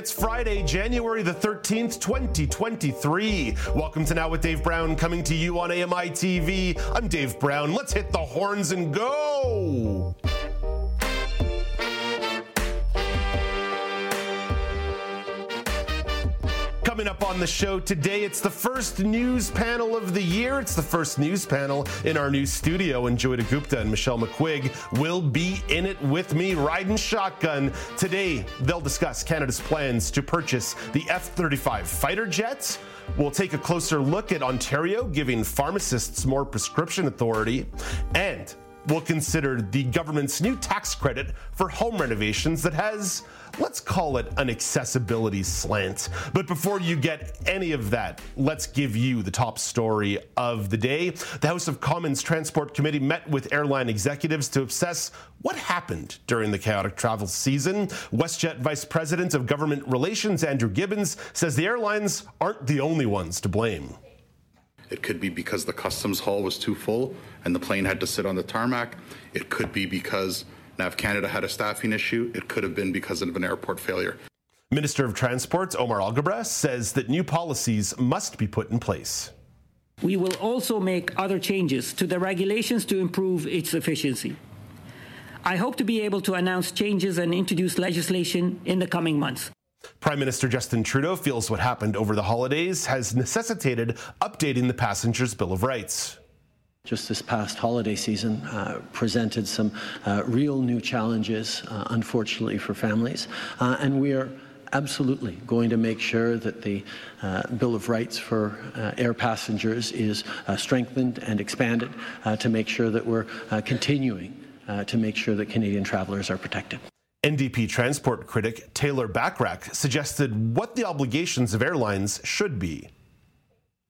It's Friday, January the 13th, 2023. Welcome to Now with Dave Brown, coming to you on AMI TV. I'm Dave Brown. Let's hit the horns and go. Coming up on the show today, it's the first news panel of the year. It's the first news panel in our new studio, and Joeita Gupta and Michelle McQuigg will be in it with me, riding shotgun. Today, they'll discuss Canada's plans to purchase the F 35 fighter jets. We'll take a closer look at Ontario giving pharmacists more prescription authority. And we'll consider the government's new tax credit for home renovations that has, let's call it an accessibility slant. But before you get any of that, let's give you the top story of the day. The House of Commons Transport Committee met with airline executives to assess what happened during the chaotic travel season. WestJet Vice President of Government Relations Andrew Gibbons says the airlines aren't the only ones to blame. It could be because the customs hall was too full and the plane had to sit on the tarmac. It could be because Nav Canada had a staffing issue. It could have been because of an airport failure. Minister of Transport Omar Alghabra says that new policies must be put in place. We will also make other changes to the regulations to improve its efficiency. I hope to be able to announce changes and introduce legislation in the coming months. Prime Minister Justin Trudeau feels what happened over the holidays has necessitated updating the Passengers Bill of Rights. Just this past holiday season uh, presented some uh, real new challenges, uh, unfortunately, for families. Uh, and we are absolutely going to make sure that the uh, Bill of Rights for uh, air passengers is strengthened and expanded to make sure that we're continuing to make sure that Canadian travelers are protected. NDP transport critic Taylor Bachrach suggested what the obligations of airlines should be.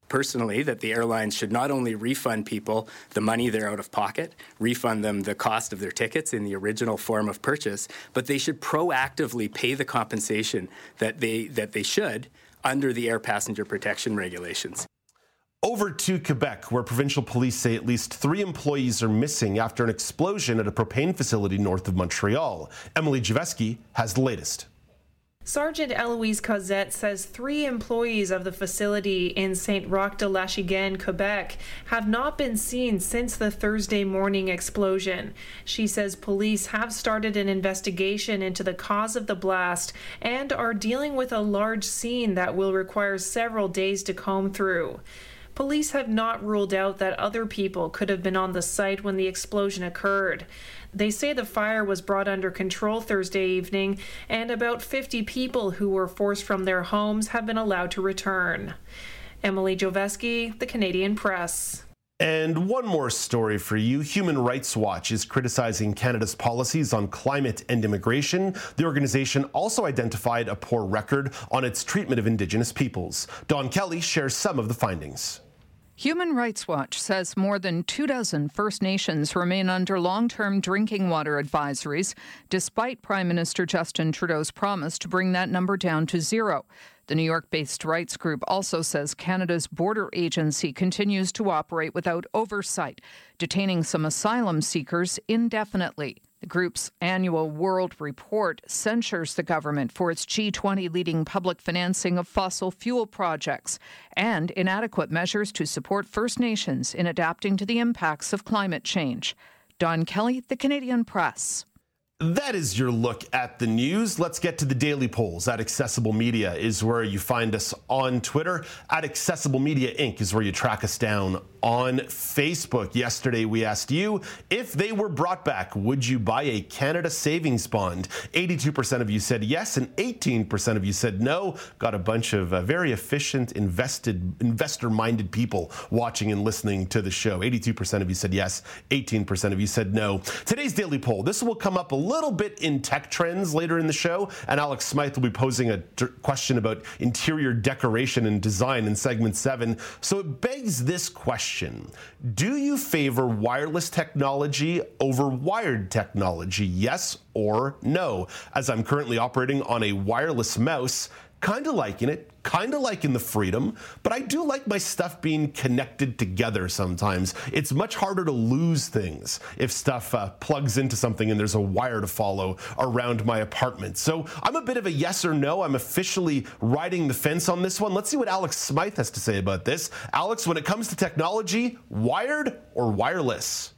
Personally, that the airlines should not only refund people the money they're out of pocket, refund them the cost of their tickets in the original form of purchase, but they should proactively pay the compensation that they, that they should under the air passenger protection regulations. Over to Quebec, where provincial police say at least three employees are missing after an explosion at a propane facility north of Montreal. Emily Javeski has the latest. Sergeant Eloise Cossette says three employees of the facility in Saint Roch de l'Achigan, Quebec, have not been seen since the Thursday morning explosion. She says police have started an investigation into the cause of the blast and are dealing with a large scene that will require several days to comb through. Police have not ruled out that other people could have been on the site when the explosion occurred. They say the fire was brought under control Thursday evening, and about 50 people who were forced from their homes have been allowed to return. Emily Joveski, The Canadian Press. And one more story for you. Human Rights Watch is criticizing Canada's policies on climate and immigration. The organization also identified a poor record on its treatment of Indigenous peoples. Don Kelly shares some of the findings. Human Rights Watch says more than two dozen First Nations remain under long term drinking water advisories, despite Prime Minister Justin Trudeau's promise to bring that number down to zero. The New York based rights group also says Canada's border agency continues to operate without oversight, detaining some asylum seekers indefinitely. The group's annual World Report censures the government for its G20 leading public financing of fossil fuel projects and inadequate measures to support First Nations in adapting to the impacts of climate change. Don Kelly, The Canadian Press. That is your look at the news. Let's get to the daily polls at Accessible Media is where you find us on Twitter. At Accessible Media Inc. is where you track us down on Facebook. Yesterday we asked you if they were brought back, would you buy a Canada savings bond? 82% of you said yes, and 18% of you said no. Got a bunch of uh, very efficient, invested, investor-minded people watching and listening to the show. 82% of you said yes, 18% of you said no. Today's daily poll. This will come up a little bit in tech trends later in the show, and Alex Smythe will be posing a d- question about interior decoration and design in segment seven. So it begs this question Do you favor wireless technology over wired technology? Yes or no? As I'm currently operating on a wireless mouse, kind of liking it, kind of liking the freedom, but I do like my stuff being connected together sometimes. It's much harder to lose things if stuff uh, plugs into something and there's a wire to follow around my apartment. So I'm a bit of a yes or no. I'm officially riding the fence on this one. Let's see what Alex Smythe has to say about this. Alex, when it comes to technology, wired or wireless?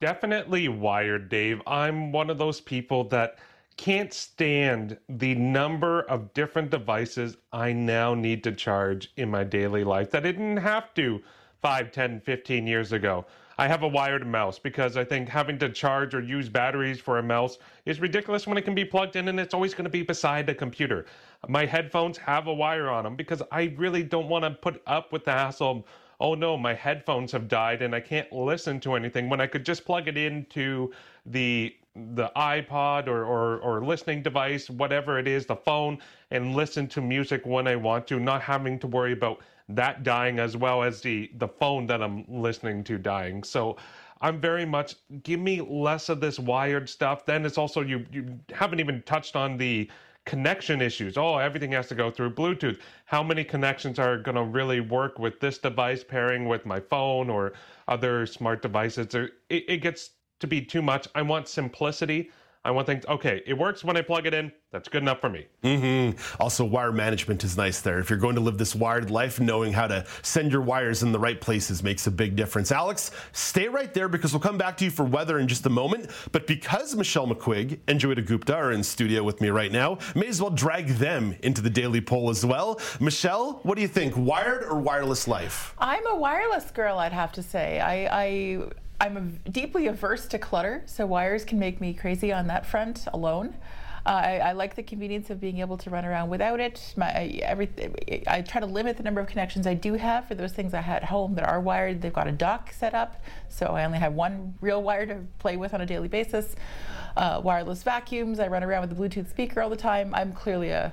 Definitely wired, Dave. I'm one of those people that can't stand the number of different devices I now need to charge in my daily life that I didn't have to 5, 10, 15 years ago. I have a wired mouse because I think having to charge or use batteries for a mouse is ridiculous when it can be plugged in and it's always going to be beside the computer. My headphones have a wire on them because I really don't want to put up with the hassle of, oh no, my headphones have died and I can't listen to anything when I could just plug it into the the iPod or, or, or listening device, whatever it is, the phone, and listen to music when I want to, not having to worry about that dying as well as the, the phone that I'm listening to dying. So I'm very much give me less of this wired stuff. Then it's also you you haven't even touched on the connection issues. Oh, everything has to go through Bluetooth. How many connections are going to really work with this device pairing with my phone or other smart devices? It, it gets to be too much. I want simplicity. I want things, okay, it works when I plug it in. That's good enough for me. Mm-hmm. Also, wire management is nice there. If you're going to live this wired life, knowing how to send your wires in the right places makes a big difference. Alex, stay right there because we'll come back to you for weather in just a moment. But because Michelle McQuigg and Joeita Gupta are in studio with me right now, may as well drag them into the daily poll as well. Michelle, what do you think? Wired or wireless life? I'm a wireless girl, I'd have to say. I, I I'm deeply averse to clutter, so wires can make me crazy on that front alone. Uh, I, I, like the convenience of being able to run around without it. My, I, I try to limit the number of connections I do have for those things I have at home that are wired. They've got a dock set up, so I only have one real wire to play with on a daily basis. Uh, wireless vacuums, I run around with a Bluetooth speaker all the time. I'm clearly a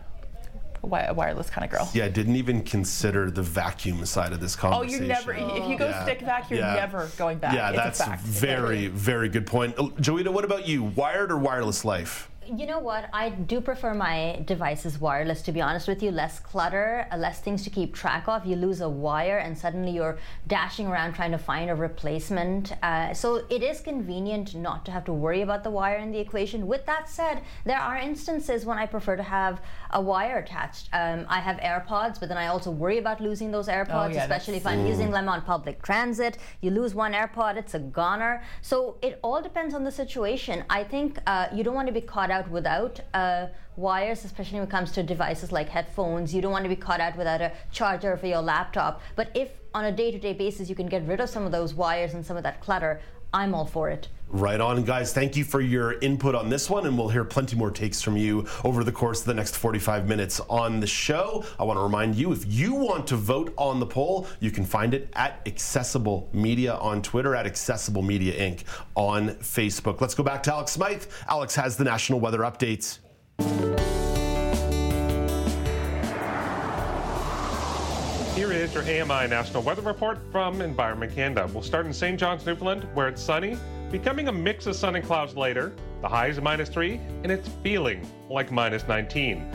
a wireless kind of girl. Yeah, I didn't even consider the vacuum side of this conversation. Oh, you're never, if you go yeah. stick vac, you're yeah. never going back. Yeah, it's that's very, very good point. Joeita, what about you? Wired or wireless life? You know what? I do prefer my devices wireless, to be honest with you. Less clutter, uh, less things to keep track of. You lose a wire and suddenly you're dashing around trying to find a replacement. Uh, so it is convenient not to have to worry about the wire in the equation. With that said, there are instances when I prefer to have a wire attached. Um, I have AirPods, but then I also worry about losing those AirPods, oh, yeah, especially if I'm using them on public transit. You lose one AirPod, it's a goner. So it all depends on the situation. I think uh, you don't want to be caught out without uh, wires, especially when it comes to devices like headphones. You don't want to be caught out without a charger for your laptop. But if on a day to day basis you can get rid of some of those wires and some of that clutter, I'm all for it. Right on, guys. Thank you for your input on this one, and we'll hear plenty more takes from you over the course of the next 45 minutes on the show. I want to remind you if you want to vote on the poll, you can find it at Accessible Media on Twitter, at Accessible Media Inc. on Facebook. Let's go back to Alex Smythe. Alex has the national weather updates. Here is your AMI National Weather Report from Environment Canada. We'll start in St. John's, Newfoundland, where it's sunny, becoming a mix of sun and clouds later. The high is minus 3, and it's feeling like minus 19.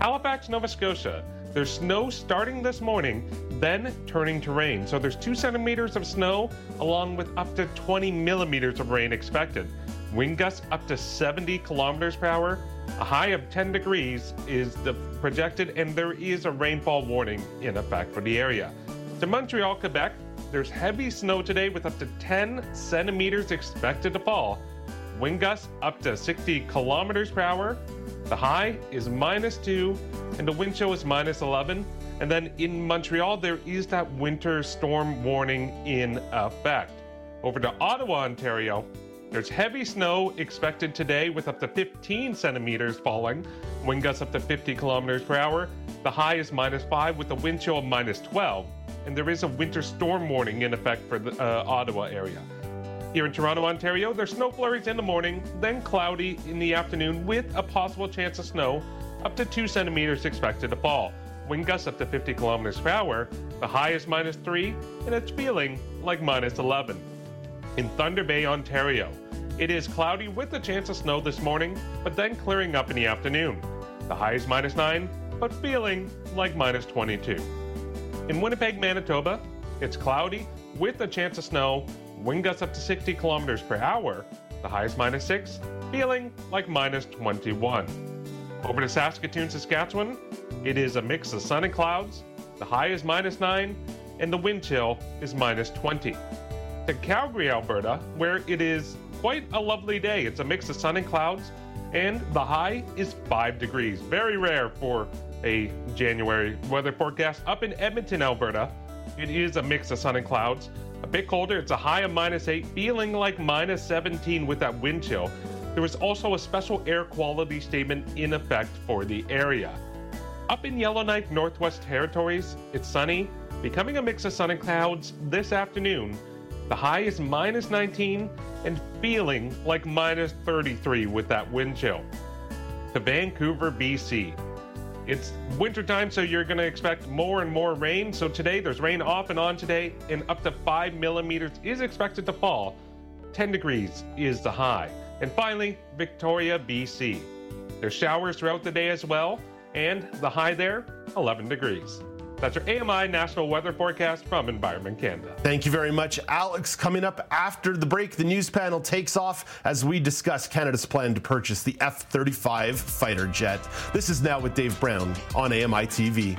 Halifax, Nova Scotia. There's snow starting this morning, then turning to rain. So there's 2 centimeters of snow, along with up to 20 millimeters of rain expected. Wind gusts up to 70 kilometers per hour. A high of 10 degrees is the projected, and there is a rainfall warning in effect for the area. To Montreal, Quebec, there's heavy snow today with up to 10 centimeters expected to fall. Wind gusts up to 60 kilometers per hour. The high is minus 2, and the wind chill is minus 11. And then in Montreal, there is that winter storm warning in effect. Over to Ottawa, Ontario, there's heavy snow expected today with up to 15 centimeters falling. Wind gusts up to 50 kilometers per hour. The high is minus 5 with a wind chill of minus 12. And there is a winter storm warning in effect for the uh, Ottawa area. Here in Toronto, Ontario, there's snow flurries in the morning, then cloudy in the afternoon with a possible chance of snow. Up to 2 centimeters expected to fall. Wind gusts up to 50 kilometers per hour. The high is minus 3, and it's feeling like minus 11. In Thunder Bay, Ontario, it is cloudy with a chance of snow this morning, but then clearing up in the afternoon. The high is minus 9, but feeling like minus 22. In Winnipeg, Manitoba, it's cloudy with a chance of snow Wind gusts up to 60 kilometers per hour. The high is minus 6, feeling like minus 21. Over to Saskatoon, Saskatchewan, it is a mix of sun and clouds. The high is minus 9, and the wind chill is minus 20. To Calgary, Alberta, where it is quite a lovely day. It's a mix of sun and clouds, and the high is 5 degrees. Very rare for a January weather forecast. Up in Edmonton, Alberta, it is a mix of sun and clouds. A bit colder, it's a high of minus 8, feeling like minus 17 with that wind chill. There was also a special air quality statement in effect for the area. Up in Yellowknife, Northwest Territories, it's sunny, becoming a mix of sun and clouds this afternoon. The high is minus 19 and feeling like minus 33 with that wind chill. To Vancouver, BC, it's wintertime, so you're going to expect more and more rain. So today, there's rain off and on today, and up to 5 millimeters is expected to fall. 10 degrees is the high. And finally, Victoria, BC. There's showers throughout the day as well, and the high there, 11 degrees. That's your AMI National Weather Forecast from Environment Canada. Thank you very much, Alex. Coming up after the break, the news panel takes off as we discuss Canada's plan to purchase the F 35 fighter jet. This is now with Dave Brown on AMI TV.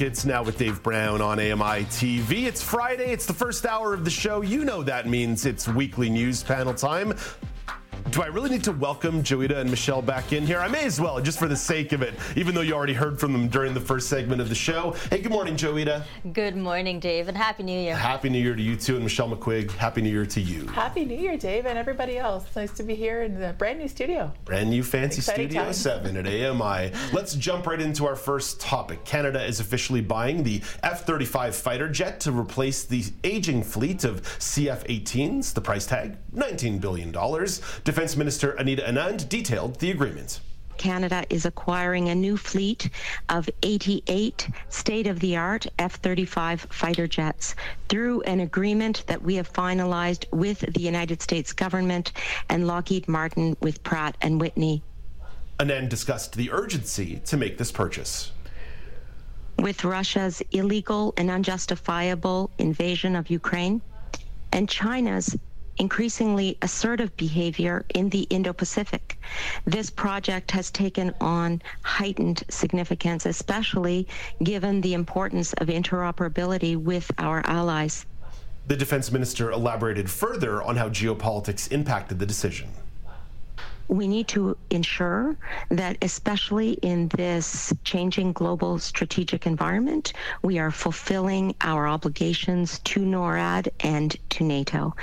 It's now with Dave Brown on AMI TV. It's Friday. It's the first hour of the show. You know that means it's weekly news panel time. Do I really need to welcome Joeita and Michelle back in here? I may as well, just for the sake of it, even though you already heard from them during the first segment of the show. Hey, good morning, Joeita. Good morning, Dave, and Happy New Year. Happy New Year to you too, and Michelle McQuigg, Happy New Year to you. Happy New Year, Dave, and everybody else. Nice to be here in the brand new studio. Brand new fancy Exciting Studio times. 7 at AMI. Let's jump right into our first topic. Canada is officially buying the F 35 fighter jet to replace the aging fleet of CF 18s. The price tag $19 billion. Defense Minister Anita Anand detailed the agreement. Canada is acquiring a new fleet of 88 state of the art F 35 fighter jets through an agreement that we have finalized with the United States government and Lockheed Martin with Pratt and Whitney. Anand discussed the urgency to make this purchase. With Russia's illegal and unjustifiable invasion of Ukraine and China's increasingly assertive behavior in the Indo Pacific. This project has taken on heightened significance, especially given the importance of interoperability with our allies. The defense minister elaborated further on how geopolitics impacted the decision. We need to ensure that, especially in this changing global strategic environment, we are fulfilling our obligations to NORAD and to NATO.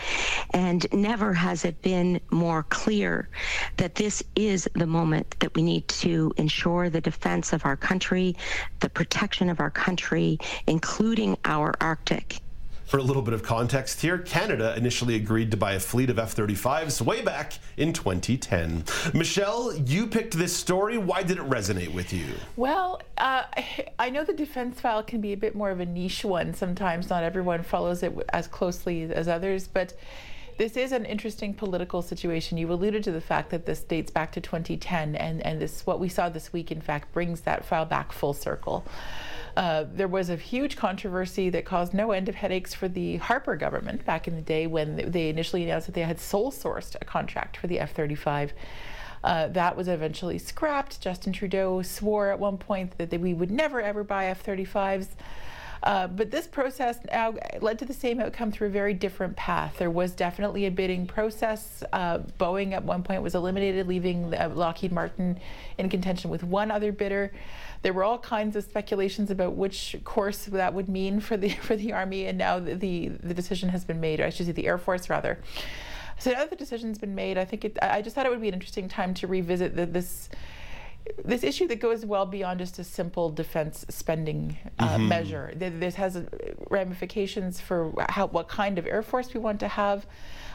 And never has it been more clear that this is the moment that we need to ensure the defense of our country, the protection of our country, including our Arctic. For a little bit of context here, Canada initially agreed to buy a fleet of F 35s way back in 2010. Michelle, you picked this story. Why did it resonate with you? Well, uh, I know the defense file can be a bit more of a niche one sometimes. Not everyone follows it as closely as others, but this is an interesting political situation. You alluded to the fact that this dates back to 2010, and, and this what we saw this week, in fact, brings that file back full circle. Uh, there was a huge controversy that caused no end of headaches for the Harper government back in the day when they initially announced that they had sole sourced a contract for the F 35. Uh, that was eventually scrapped. Justin Trudeau swore at one point that, we would never ever buy F 35s. Uh, but this process now led to the same outcome through a very different path. There was definitely a bidding process. Uh, Boeing at one point was eliminated, leaving uh, Lockheed Martin in contention with one other bidder. There were all kinds of speculations about which course that would mean for the for the Army, and now the the, the decision has been made, or I should say the Air Force rather. So now that the decision's been made, I think it, I just thought it would be an interesting time to revisit the, this this issue that goes well beyond just a simple defense spending uh, mm-hmm. measure. This has ramifications for how what kind of air force we want to have.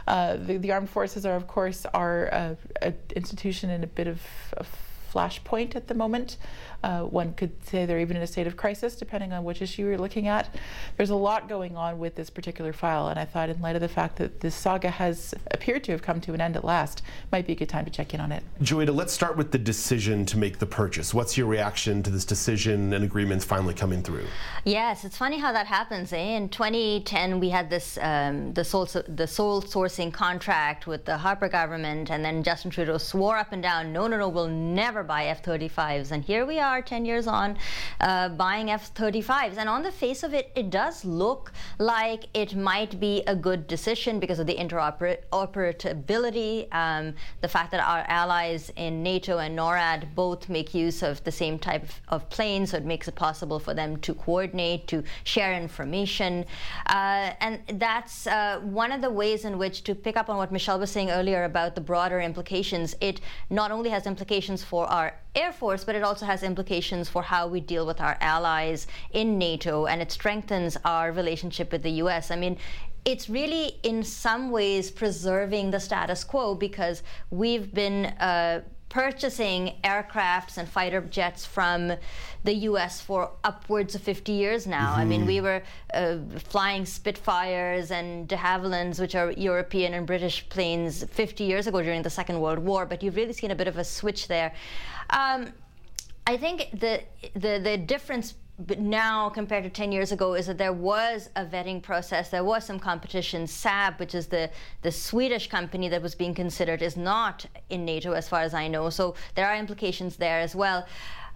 Uh, the, the, armed forces are, of course, are uh, an institution in a bit of, of flashpoint at the moment. Uh, one could say they're even in a state of crisis, depending on which issue you're looking at. There's a lot going on with this particular file, and I thought, in light of the fact that this saga has appeared to have come to an end at last, might be a good time to check in on it. Joeita, let's start with the decision to make the purchase. What's your reaction to this decision and agreements finally coming through? Yes, it's funny how that happens. Eh? In 2010, we had this um, the sole the sole sourcing contract with the Harper government, and then Justin Trudeau swore up and down, "No, no, no, we'll never buy F-35s." And here we are are 10 years on uh, buying F-35s. And on the face of it, it does look like it might be a good decision because of the interoperability, um, the fact that our allies in NATO and NORAD both make use of the same type of planes, so it makes it possible for them to coordinate, to share information. Uh, and that's uh, one of the ways in which, to pick up on what Michelle was saying earlier about the broader implications, it not only has implications for our Air Force, but it also has implications for how we deal with our allies in NATO, and it strengthens our relationship with the US. I mean, it's really in some ways preserving the status quo because we've been uh, purchasing aircrafts and fighter jets from the US for upwards of 50 years now. Mm-hmm. I mean, mm-hmm. we were uh, flying Spitfires and de Havillands, which are European and British planes, 50 years ago during the Second World War, but you've really seen a bit of a switch there. Um, I think the, the, the difference now compared to 10 years ago is that there was a vetting process. There was some competition. Saab which is the, the swedish company that was being considered is not in nato as far as i know. So there are implications there as well.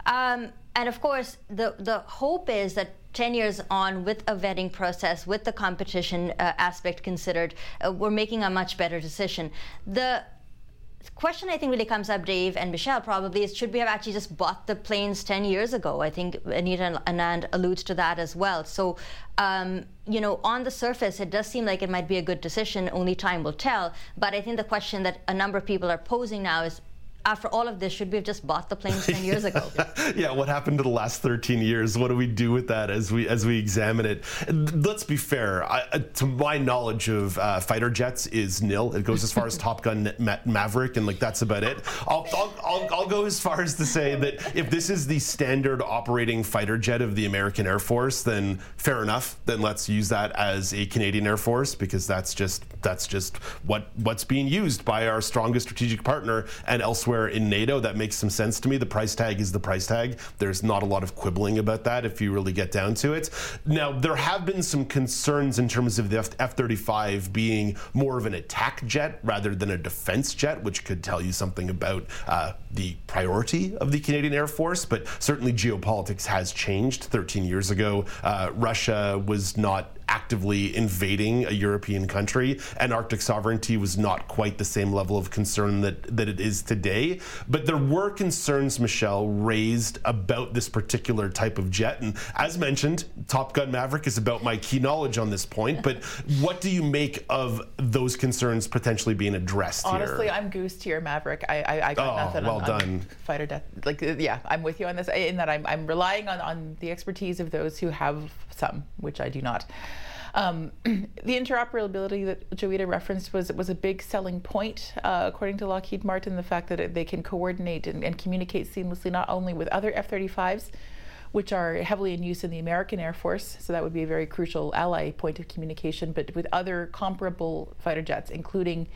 Um, and of course the, the hope is that 10 years on with a vetting process with the competition uh, aspect considered uh, we're making a much better decision. The question I think really comes up, Dave and Michelle, probably is should we have actually just bought the planes 10 years ago? I think Anita Anand alludes to that as well. So, um, you know, on the surface, it does seem like it might be a good decision. Only time will tell. But I think the question that a number of people are posing now is after all of this, should we have just bought the planes 10 years ago? yeah, what happened to the last 13 years? What do we do with that as we as we examine it? Let's be fair. I, uh, to my knowledge of uh, fighter jets is nil. It goes as far as Top Gun Ma- Maverick, and like that's about it. I'll, I'll, I'll, I'll go as far as to say that if this is the standard operating fighter jet of the American Air Force, then fair enough. Then let's use that as a Canadian Air Force because that's just that's just what what's being used by our strongest strategic partner and elsewhere in NATO, that makes some sense to me. The price tag is the price tag. There's not a lot of quibbling about that if you really get down to it. Now, there have been some concerns in terms of the F 35 being more of an attack jet rather than a defense jet, which could tell you something about uh, the priority of the Canadian Air Force. But certainly, geopolitics has changed. 13 years ago, uh, Russia was not actively invading a European country, and Arctic sovereignty was not quite the same level of concern that, that it is today. But there were concerns, Michelle, raised about this particular type of jet. And as mentioned, Top Gun Maverick is about my key knowledge on this point. But what do you make of those concerns potentially being addressed here? Honestly, here? I'm goose to your Maverick. I, I, I got oh, nothing well on, done. On fighter death. Like, yeah, I'm with you on this. In that I'm, I'm relying on, on the expertise of those who have some, which I do not. Um, the interoperability that Joeita referenced was was a big selling point, uh, according to Lockheed Martin. The fact that they can coordinate and, and communicate seamlessly not only with other F-35s, which are heavily in use in the American Air Force, so that would be a very crucial ally point of communication, but with other comparable fighter jets, including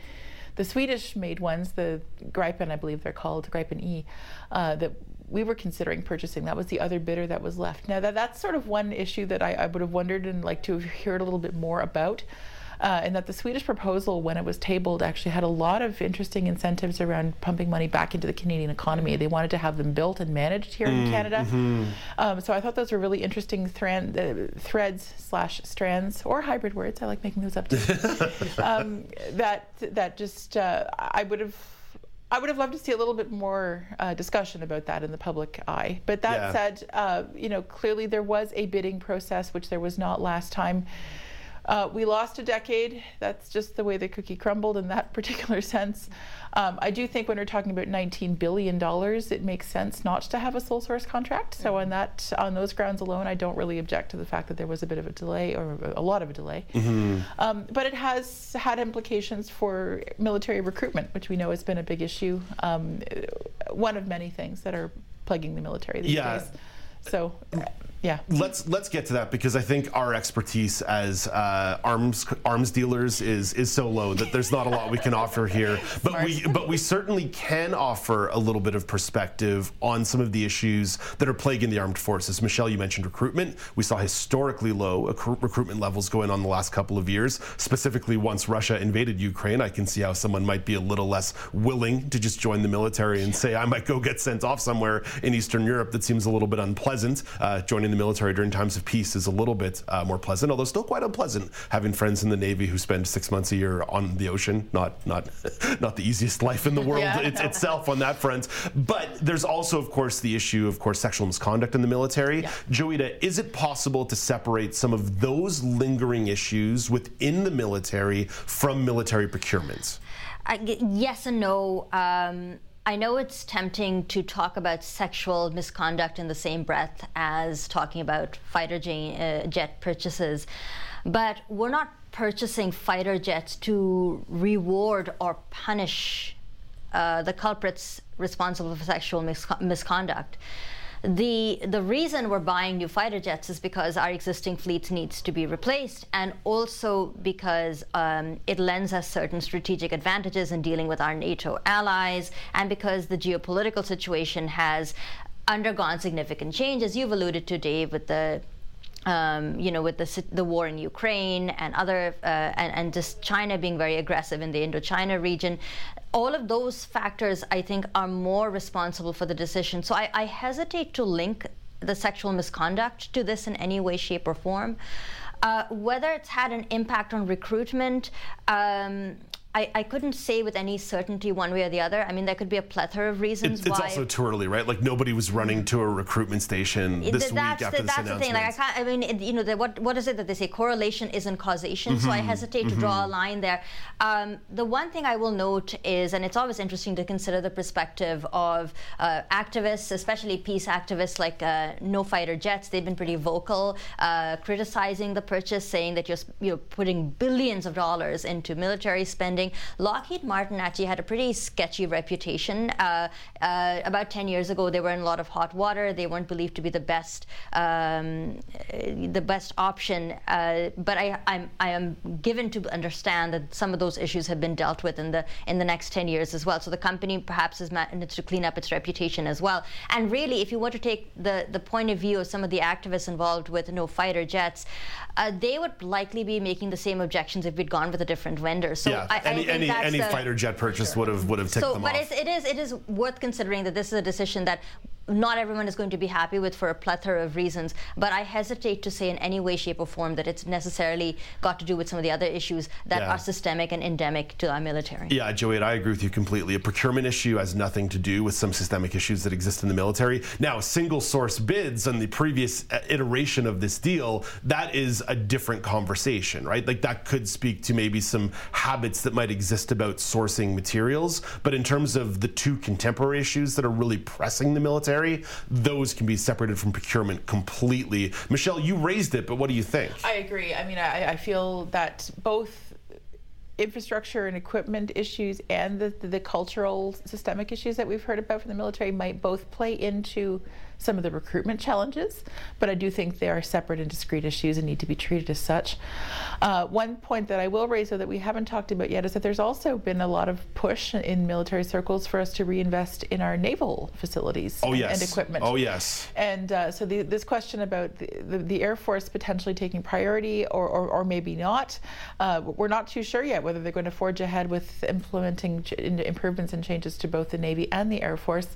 the Swedish-made ones, the Gripen, I believe they're called, Gripen E, uh, that we were considering purchasing. That was the other bidder that was left. Now that that's sort of one issue that I, I would have wondered and like to have heard a little bit more about. uh, and that the Swedish proposal, when it was tabled, actually had a lot of interesting incentives around pumping money back into the Canadian economy. They wanted to have them built and managed here in Mm, Canada. mhm. Um, so I thought those were really interesting thran- uh, threads slash strands or hybrid words. I like making those up too. um, that that just uh, I would have. I would have loved to see a little bit more uh, discussion about that in the public eye. But that Yeah. said, uh, you know, clearly there was a bidding process, which there was not last time. Uh, we lost a decade. That's just the way the cookie crumbled in that particular sense. Um, I do think when we're talking about 19 billion dollars, it makes sense not to have a sole source contract. So on that, on those grounds alone, I don't really object to the fact that there was a bit of a delay or a lot of a delay. Mm-hmm. Um, but it has had implications for military recruitment, which we know has been a big issue. Um, one of many things that are plaguing the military these Yeah. days. So, uh, yeah. Let's let's get to that because I think our expertise as uh, arms arms dealers is is so low that there's not a lot we can offer here. But we but we certainly can offer a little bit of perspective on some of the issues that are plaguing the armed forces. Michelle, you mentioned recruitment. We saw historically low accru- recruitment levels going on the last couple of years. Specifically, once Russia invaded Ukraine, I can see how someone might be a little less willing to just join the military and say I might go get sent off somewhere in Eastern Europe. That seems a little bit unpleasant. Uh, joining the military during times of peace is a little bit uh, more pleasant, although still quite unpleasant. Having friends in the Navy who spend six months a year on the ocean, not not not the easiest life in the world Yeah. it's, itself on that front. But there's also, of course, the issue of course sexual misconduct in the military. Joeita, is it possible to separate some of those lingering issues within the military from military procurements? G yes and no. Um, I know it's tempting to talk about sexual misconduct in the same breath as talking about fighter jet, uh, jet purchases, but we're not purchasing fighter jets to reward or punish uh, the culprits responsible for sexual misco- misconduct. The, the reason we're buying new fighter jets is because our existing fleet needs to be replaced, and also because um, it lends us certain strategic advantages in dealing with our NATO allies, and because the geopolitical situation has undergone significant change, as you've alluded to, Dave, with the um, you know, with the, the war in Ukraine and other, uh, and, and just China being very aggressive in the Indochina region, all of those factors, I think, are more responsible for the decision. So I, I hesitate to link the sexual misconduct to this in any way, shape, or form. Uh, whether it's had an impact on recruitment, um, I, I couldn't say with any certainty one way or the other. I mean, there could be a plethora of reasons It's, also too early, right? Like nobody was running to a recruitment station this week that's after the, this that's the thing. Like I can't. I mean, it, you know, the, what what is it that they say? Correlation isn't causation. So I Mhm, hesitate to draw a line there. Um, the one thing I will note is, and it's always interesting to consider the perspective of uh, activists, especially peace activists like uh, No Fighter Jets. They've been pretty vocal, uh, criticizing the purchase, saying that you're you're putting billions of dollars into military spending. Lockheed Martin actually had a pretty sketchy reputation. Uh, uh, about 10 years ago, they were in a lot of hot water. They weren't believed to be the best, um, uh, the best option. Uh, but I, I'm, I am given to understand that some of those issues have been dealt with in the in the next 10 years as well. So the company perhaps has managed to clean up its reputation as well. And really, if you want to take the the point of view of some of the activists involved with no fighter jets, uh, they would likely be making the same objections if we'd gone with a different vendor. So yeah, I, I any think any, any the, fighter jet purchase would have would have ticked so, them but off. it's, it is it is worth considering that this is a decision that not everyone is going to be happy with for a plethora of reasons. But I hesitate to say in any way, shape, or form that it's necessarily got to do with some of the other issues that Yeah. are systemic and endemic to our military. Yeah, Joey, I agree with you completely. A procurement issue has nothing to do with some systemic issues that exist in the military. Now, single source bids on the previous uh, iteration of this deal, that is a different conversation, right? Like that could speak to maybe some habits that might exist about sourcing materials. But in terms of the two contemporary issues that are really pressing the military, those can be separated from procurement completely. Michelle, you raised it, but what do you think? I agree. I mean, I, I feel that both infrastructure and equipment issues and the, the, cultural systemic issues that we've heard about from the military might both play into some of the recruitment challenges, but I do think they are separate and discrete issues and need to be treated as such. Uh, one point that I will raise, though, that we haven't talked about yet, is that there's also been a lot of push in military circles for us to reinvest in our naval facilities oh, yes. and equipment. Oh, yes. And uh, so the, this question about the, the, the, Air Force potentially taking priority or, or, or maybe not, uh, we're not too sure yet whether they're going to forge ahead with implementing ch- improvements and changes to both the Navy and the Air Force.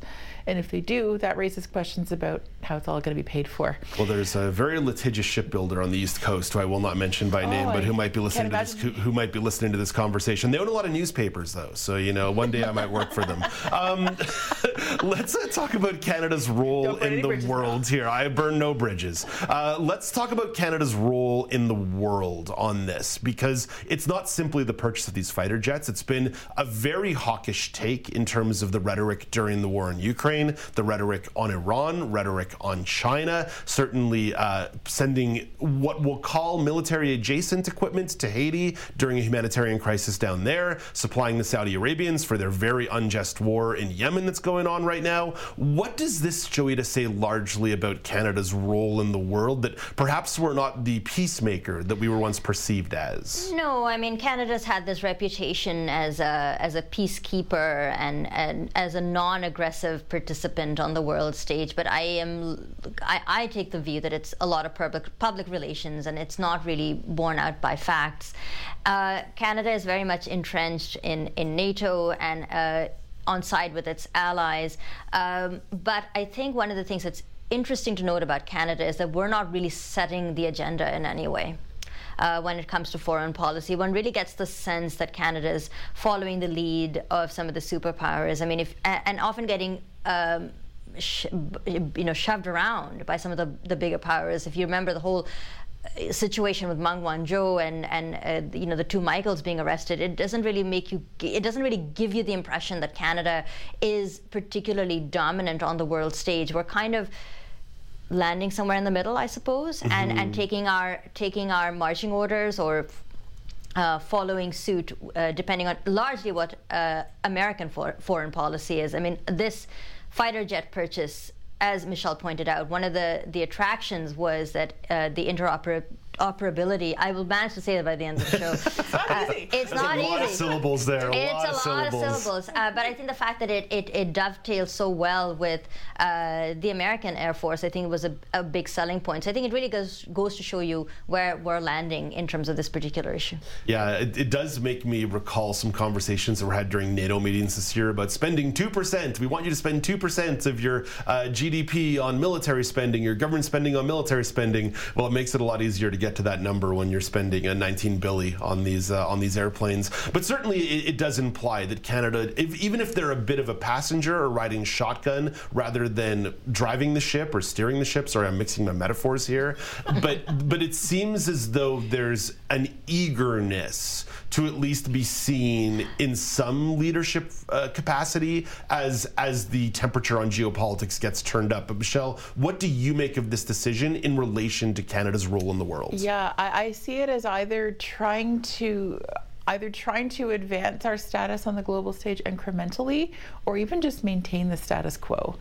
And if they do, that raises questions about how it's all going to be paid for. Well, there's a very litigious shipbuilder on the East Coast who I will not mention by oh, name, but who might be listening to this who, who might be listening to this conversation. They own a lot of newspapers, though, so you know one day I might work for them. Um, let's uh, talk about Canada's role in the now. world here. I burn no bridges. Uh, let's talk about Canada's role in the world on this because it's not simply the purchase of these fighter jets. It's been a very hawkish take in terms of the rhetoric during the war in Ukraine, the rhetoric on Iran, rhetoric on China, certainly uh, sending what we'll call military adjacent equipment to Haiti during a humanitarian crisis down there, supplying the Saudi Arabians for their very unjust war in Yemen that's going on right now. What does this, Joeita, say largely about Canada's role in the world that perhaps we're not the peacemaker that we were once perceived as? No, I mean Canada's had this reputation as a as a peacekeeper and, and as a non-aggressive participant on the world stage. But I am I, I take the view that it's a lot of public public relations and it's not really borne out by facts. Uh, Canada is very much entrenched in in NATO and. Uh, on side with its allies. Um, but I think one of the things that's interesting to note about Canada is that we're not really setting the agenda in any way. Uh, when it comes to foreign policy, one really gets the sense that Canada is following the lead of some of the superpowers. I mean, if and often getting um, sh- you know shoved around by some of the, the bigger powers. If you remember the whole uh, situation with Meng Wanzhou and and uh, you know the two Michaels being arrested, it doesn't really make you. It doesn't really give you the impression that Canada is particularly dominant on the world stage. We're kind of landing somewhere in the middle, I suppose, and and taking our taking our marching orders or. Uh, following suit, uh, depending on largely what uh, American for- foreign policy is. I mean, this fighter jet purchase, as Michelle pointed out, one of the, the attractions was that uh, the interoperability. I will manage to say that by the end of the show. it's not easy. It's There's not a lot easy. of syllables there. A It's lot a of lot syllables. of syllables, uh, but I think the fact that it, it, it dovetails so well with uh, the American Air Force, I think it was a, a big selling point. So I think it really goes goes to show you where we're landing in terms of this particular issue. Yeah, it, it does make me recall some conversations that were had during NATO meetings this year about spending 2%. We want you to spend 2% of your uh, GDP on military spending, your government spending on military spending. Well, it makes it a lot easier to get to that number when you're spending a 19 billion on these uh, on these airplanes. But certainly it, it does imply that Canada, if, even if they're a bit of a passenger or riding shotgun rather than driving the ship or steering the ship, sorry, I'm mixing my metaphors here, but but it seems as though there's an eagerness to at least be seen in some leadership uh, capacity as as the temperature on geopolitics gets turned up. But Michelle, what do you make of this decision in relation to Canada's role in the world? Yeah, I, I see it as either trying to either trying to advance our status on the global stage incrementally or even just maintain the status quo.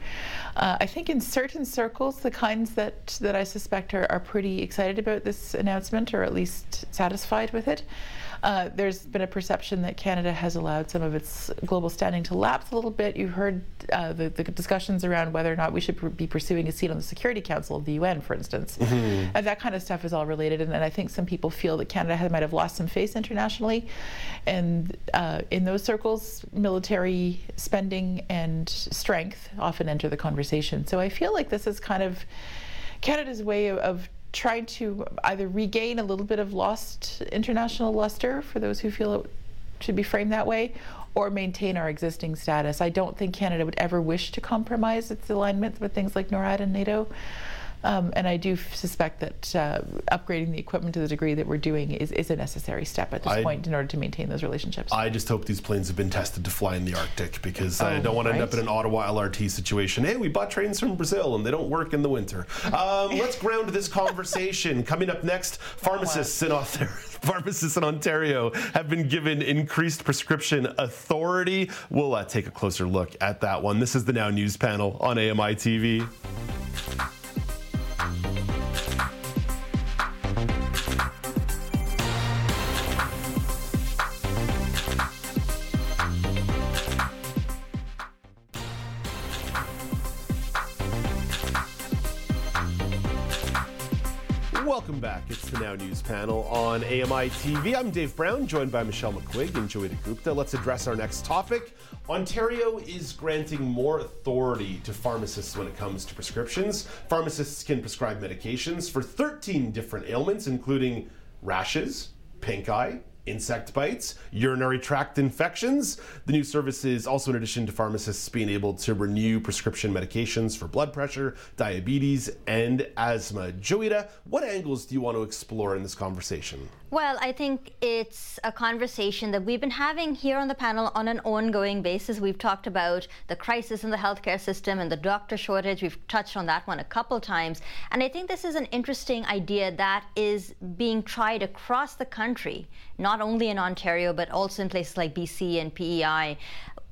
Uh, I think in certain circles, the kinds that, that I suspect are, are pretty excited about this announcement or at least satisfied with it. Uh, there's been a perception that Canada has allowed some of its global standing to lapse a little bit. You heard uh, the, the discussions around whether or not we should pr- be pursuing a seat on the Security Council of the UN, for instance. And that kind of stuff is all related. And, and I think some people feel that Canada has, might have lost some face internationally. And uh, in those circles, military spending and strength often enter the conversation. So I feel like this is kind of Canada's way of, of trying to either regain a little bit of lost international luster for those who feel it should be framed that way or maintain our existing status. I don't think Canada would ever wish to compromise its alignment with things like NORAD and NATO. Um, and I do suspect that uh, upgrading the equipment to the degree that we're doing is, is a necessary step at this I- point in order to maintain those relationships. I just hope these planes have been tested to fly in the Arctic because I Oh, don't want to end up in an Ottawa LRT situation. Hey, we bought trains from Brazil and they don't work in the winter. Um, let's ground this conversation. Coming up next, pharmacists in Ontario, pharmacists in Ontario have been given increased prescription authority. We'll uh, take a closer look at that one. This is the Now News panel on AMI TV. Welcome back. It's the Now News panel on AMI TV. I'm Dave Brown, joined by Michelle McQuigg and Joeita Gupta. Let's address our next topic. Ontario is granting more authority to pharmacists when it comes to prescriptions. Pharmacists can prescribe medications for 13 different ailments, including rashes, pink eye, insect bites, urinary tract infections. The new service is also in addition to pharmacists being able to renew prescription medications for blood pressure, diabetes, and asthma. Joeita, what angles do you want to explore in this conversation? Well, I think it's a conversation that we've been having here on the panel on an ongoing basis. We've talked about the crisis in the healthcare system and the doctor shortage. We've touched on that one a couple times. And I think this is an interesting idea that is being tried across the country, not only in Ontario, but also in places like BC and PEI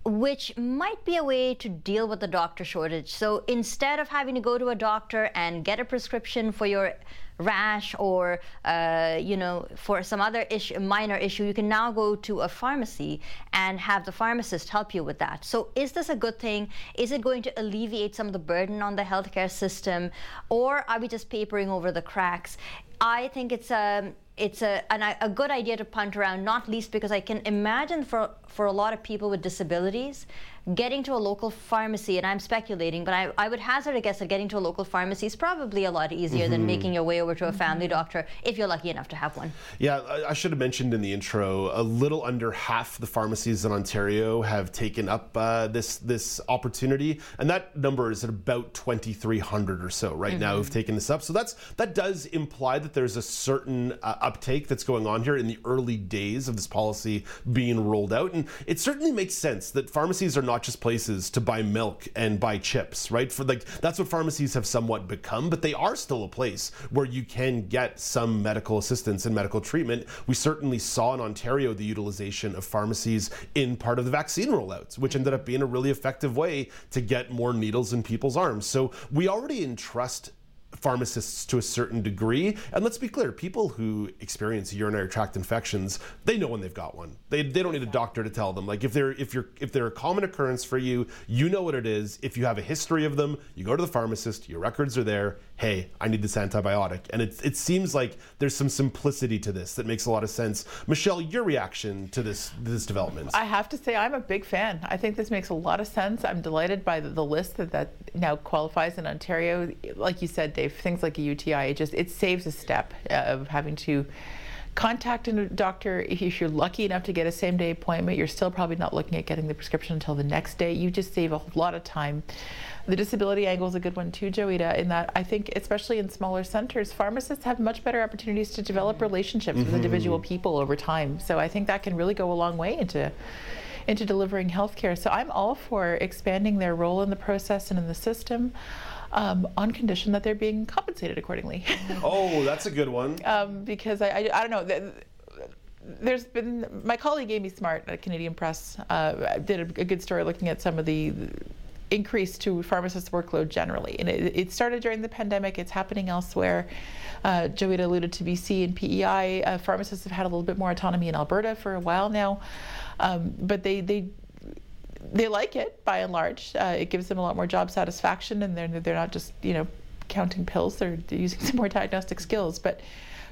which might be a way to deal with the doctor shortage. So instead of having to go to a doctor and get a prescription for your rash or uh, you know for some other issue, minor issue, you can now go to a pharmacy and have the pharmacist help you with that. So is this a good thing? Is it going to alleviate some of the burden on the healthcare system, or are we just papering over the cracks? I think it's a um, it's a, an, a good idea to punt around, not least because I can imagine for, for a lot of people with disabilities, getting to a local pharmacy, and I'm speculating, but I, I would hazard a guess that getting to a local pharmacy is probably a lot easier mm-hmm. than making your way over to a family doctor if you're lucky enough to have one. Yeah, I, I should have mentioned in the intro, a little under half the pharmacies in Ontario have taken up uh, this this opportunity, and that number is at about 2,300 or so right mm-hmm. now who've taken this up. So that's that does imply that there's a certain uh, uptake that's going on here in the early days of this policy being rolled out, and it certainly makes sense that pharmacies are not just places to buy milk and buy chips, right? For like that's what pharmacies have somewhat become, but they are still a place where you can get some medical assistance and medical treatment. We certainly saw in Ontario the utilization of pharmacies in part of the vaccine rollouts, which ended up being a really effective way to get more needles in people's arms. So we already entrust pharmacists to a certain degree. And let's be clear, people who experience urinary tract infections, they know when they've got one. They, they don't need a doctor to tell them. Like if they're if you're if they're a common occurrence for you, you know what it is. If you have a history of them, you go to the pharmacist, your records are there. Hey, I need this antibiotic. And it it seems like there's some simplicity to this that makes a lot of sense. Michelle, your reaction to this this development? I have to say I'm a big fan. I think this makes a lot of sense. I'm delighted by the, the list that, that now qualifies in Ontario. Like you said, Dave things like a UTI, it just it saves a step uh, of having to contact a doctor. If you're lucky enough to get a same day appointment, you're still probably not looking at getting the prescription until the next day. You just save a lot of time. The disability angle is a good one too, Joeita, in that I think, especially in smaller centers, pharmacists have much better opportunities to develop relationships mm-hmm. with individual people over time. So I think that can really go a long way into into delivering healthcare. So I'm all for expanding their role in the process and in the system um, on condition that they're being compensated accordingly. oh, that's a good one. Um, because I, I, I, don't know. There's been my colleague Amy Smart at Canadian Press uh, did a, a good story looking at some of the increase to pharmacists' workload generally. And it, it, started during the pandemic, it's happening elsewhere. Uh, Joeita alluded to BC and PEI. Uh, pharmacists have had a little bit more autonomy in Alberta for a while now. Um, but they, they they like it by and large. Uh, it gives them a lot more job satisfaction, and they're they're not just you know counting pills. They're, using some more diagnostic skills, but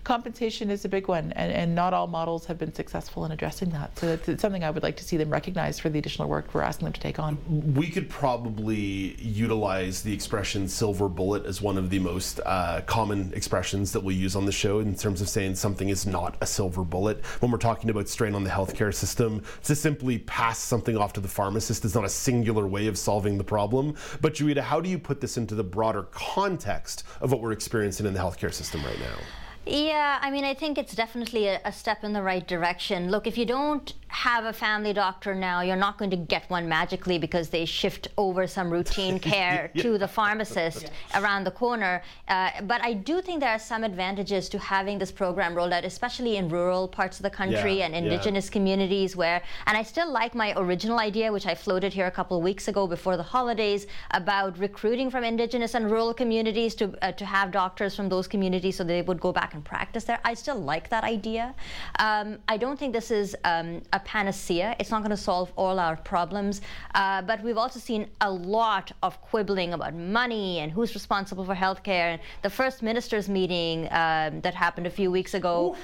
compensation is a big one, and, and not all models have been successful in addressing that. So it's something I would like to see them recognize for the additional work we're asking them to take on. We could probably utilize the expression silver bullet as one of the most uh, common expressions that we use on the show in terms of saying something is not a silver bullet. When we're talking about strain on the healthcare system, to simply pass something off to the pharmacist is not a singular way of solving the problem. But Joeita, how do you put this into the broader context of what we're experiencing in the healthcare system right now? Yeah, I mean, I think it's definitely a, a, step in the right direction. Look, if you don't have a family doctor now, you're not going to get one magically because they shift over some routine care yeah. to the pharmacist yeah. around the corner. Uh, but I do think there are some advantages to having this program rolled out, especially in rural parts of the country yeah. and indigenous communities where, and I still like my original idea, which I floated here a couple of weeks ago before the holidays, about recruiting from indigenous and rural communities to, uh, to have doctors from those communities so they would go back and practice there. I still like that idea. Um, I don't think this is um, a panacea. It's not going to solve all our problems. Uh, but we've also seen a lot of quibbling about money and who's responsible for healthcare. And the first ministers' meeting um, that happened a few weeks ago.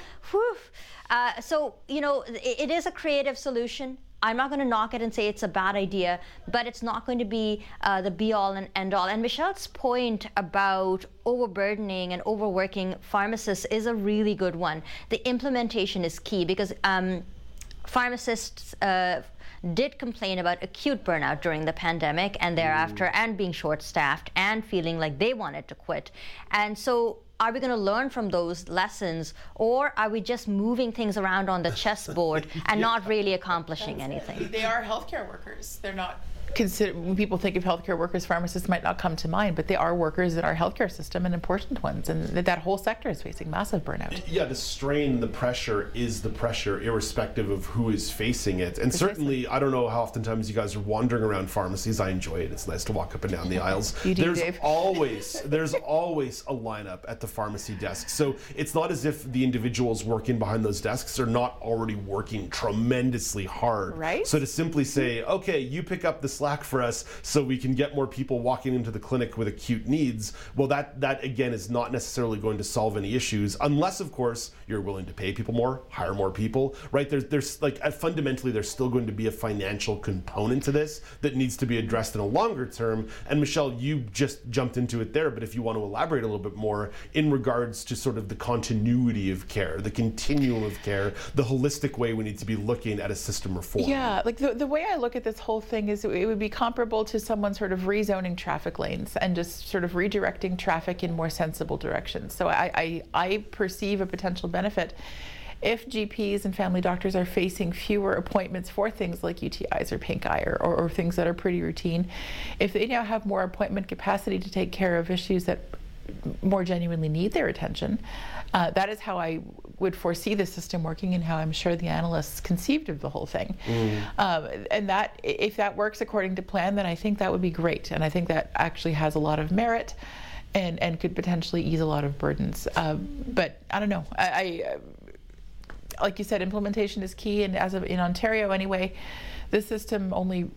Uh, so, you know, it, it is a creative solution. I'm not going to knock it and say it's a bad idea, but it's not going to be uh, the be all and end all. And Michelle's point about overburdening and overworking pharmacists is a really good one. The implementation is key because um, pharmacists. Uh, did complain about acute burnout during the pandemic and thereafter, mm. and being short staffed and feeling like they wanted to quit. And so are we going to learn from those lessons or are we just moving things around on the chessboard and yeah. not really accomplishing anything? They are healthcare workers. They're not consider when people think of healthcare workers, pharmacists might not come to mind, but they are workers in our healthcare system and important ones, and that whole sector is facing massive burnout. Yeah, the strain, the pressure is the pressure, irrespective of who is facing it. And Precisely. certainly, I don't know how oftentimes you guys are wandering around pharmacies. I enjoy it. It's nice to walk up and down the aisles. you do, there's Dave. always there's always a lineup at the pharmacy desk. So it's not as if the individuals working behind those desks are not already working tremendously hard. Right. So to simply say, okay, you pick up this slack for us so we can get more people walking into the clinic with acute needs, well, that, that again is not necessarily going to solve any issues unless, of course, you're willing to pay people more, hire more people, right? There's, there's like uh, fundamentally, there's still going to be a financial component to this that needs to be addressed in a longer term. And Michelle, you just jumped into it there, but if you want to elaborate a little bit more in regards to sort of the continuity of care, the continuum of care, the holistic way we need to be looking at a system reform. Yeah, like the, the way I look at this whole thing is it would be comparable to someone sort of rezoning traffic lanes and just sort of redirecting traffic in more sensible directions. So I, I, I perceive a potential benefit if GPs and family doctors are facing fewer appointments for things like UTIs or pink eye or, or, or, things that are pretty routine, if they now have more appointment capacity to take care of issues that more genuinely need their attention, uh, that is how I would foresee the system working and how I'm sure the analysts conceived of the whole thing. Mm. Um, and that, if that works according to plan, then I think that would be great. And I think that actually has a lot of merit and, and could potentially ease a lot of burdens. Um, but I don't know. I, I, like you said, implementation is key. And as of in Ontario anyway, this system only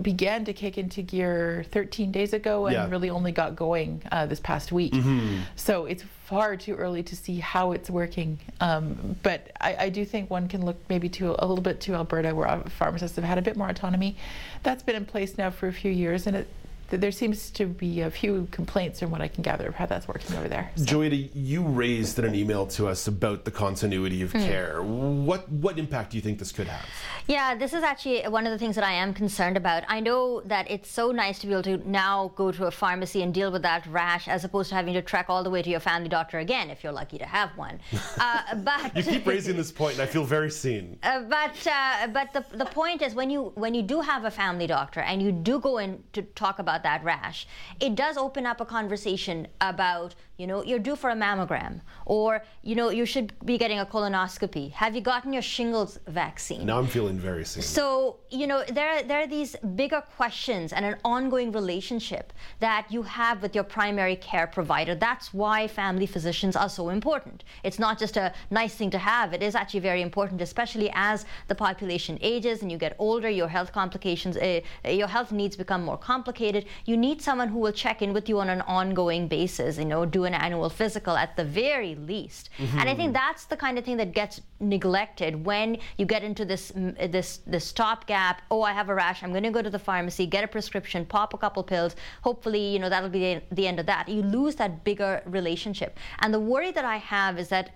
began to kick into gear 13 days ago and yeah. really only got going uh, this past week. Mm-hmm. So it's far too early to see how it's working. Um, but I, I, do think one can look maybe to a little bit to Alberta, where pharmacists have had a bit more autonomy. That's been in place now for a few years, and it there seems to be a few complaints from what I can gather of how that's working over there. So. you raised in an email to us about the continuity of mm. care. What what impact do you think this could have? Yeah, this is actually one of the things that I am concerned about. I know that it's so nice to be able to now go to a pharmacy and deal with that rash as opposed to having to trek all the way to your family doctor again if you're lucky to have one. Uh, but you keep raising this point, and I feel very seen. Uh, but uh, but the the point is when you when you do have a family doctor and you do go in to talk about about that rash, it does open up a conversation about, you know, you're due for a mammogram, or, you know, you should be getting a colonoscopy. Have you gotten your shingles vaccine? Now I'm feeling very sick. So, you know, there, are, there are these bigger questions and an ongoing relationship that you have with your primary care provider. That's why family physicians are so important. It's not just a nice thing to have, it is actually very important, especially as the population ages and you get older, your health complications, uh, your health needs become more complicated you need someone who will check in with you on an ongoing basis, you know, do an annual physical at the very least. Mm-hmm. And I think that's the kind of thing that gets neglected when you get into this this this stopgap. Oh, I have a rash. I'm going to go to the pharmacy, get a prescription, pop a couple pills. Hopefully, you know, that'll be the, the end of that. You lose that bigger relationship. And the worry that I have is that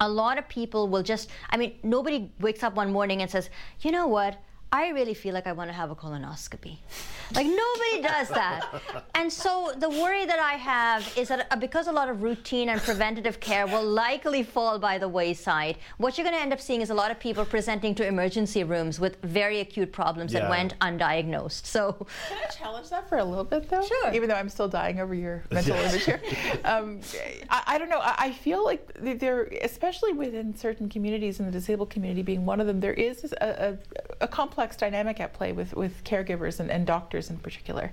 a lot of people will just, I mean, nobody wakes up one morning and says, you know what? I really feel like I want to have a colonoscopy. Like nobody does that. And so the worry that I have is that uh, because a lot of routine and preventative care will likely fall by the wayside, what you're going to end up seeing is a lot of people presenting to emergency rooms with very acute problems yeah. that went undiagnosed. So can I challenge that for a little bit though? Sure. Even though I'm still dying over your mental image here. Um, I, I, don't know. I, I feel like there, especially within certain communities and the disabled community being one of them, there is a, a, a complex complex dynamic at play with, with caregivers and, and doctors in particular.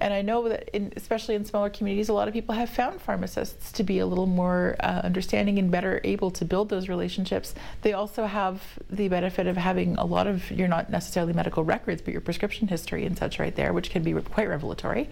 And I know that, in, especially in smaller communities, a lot of people have found pharmacists to be a little more uh, understanding and better able to build those relationships. They also have the benefit of having a lot of, you're not necessarily medical records, but your prescription history and such right there, which can be quite revelatory.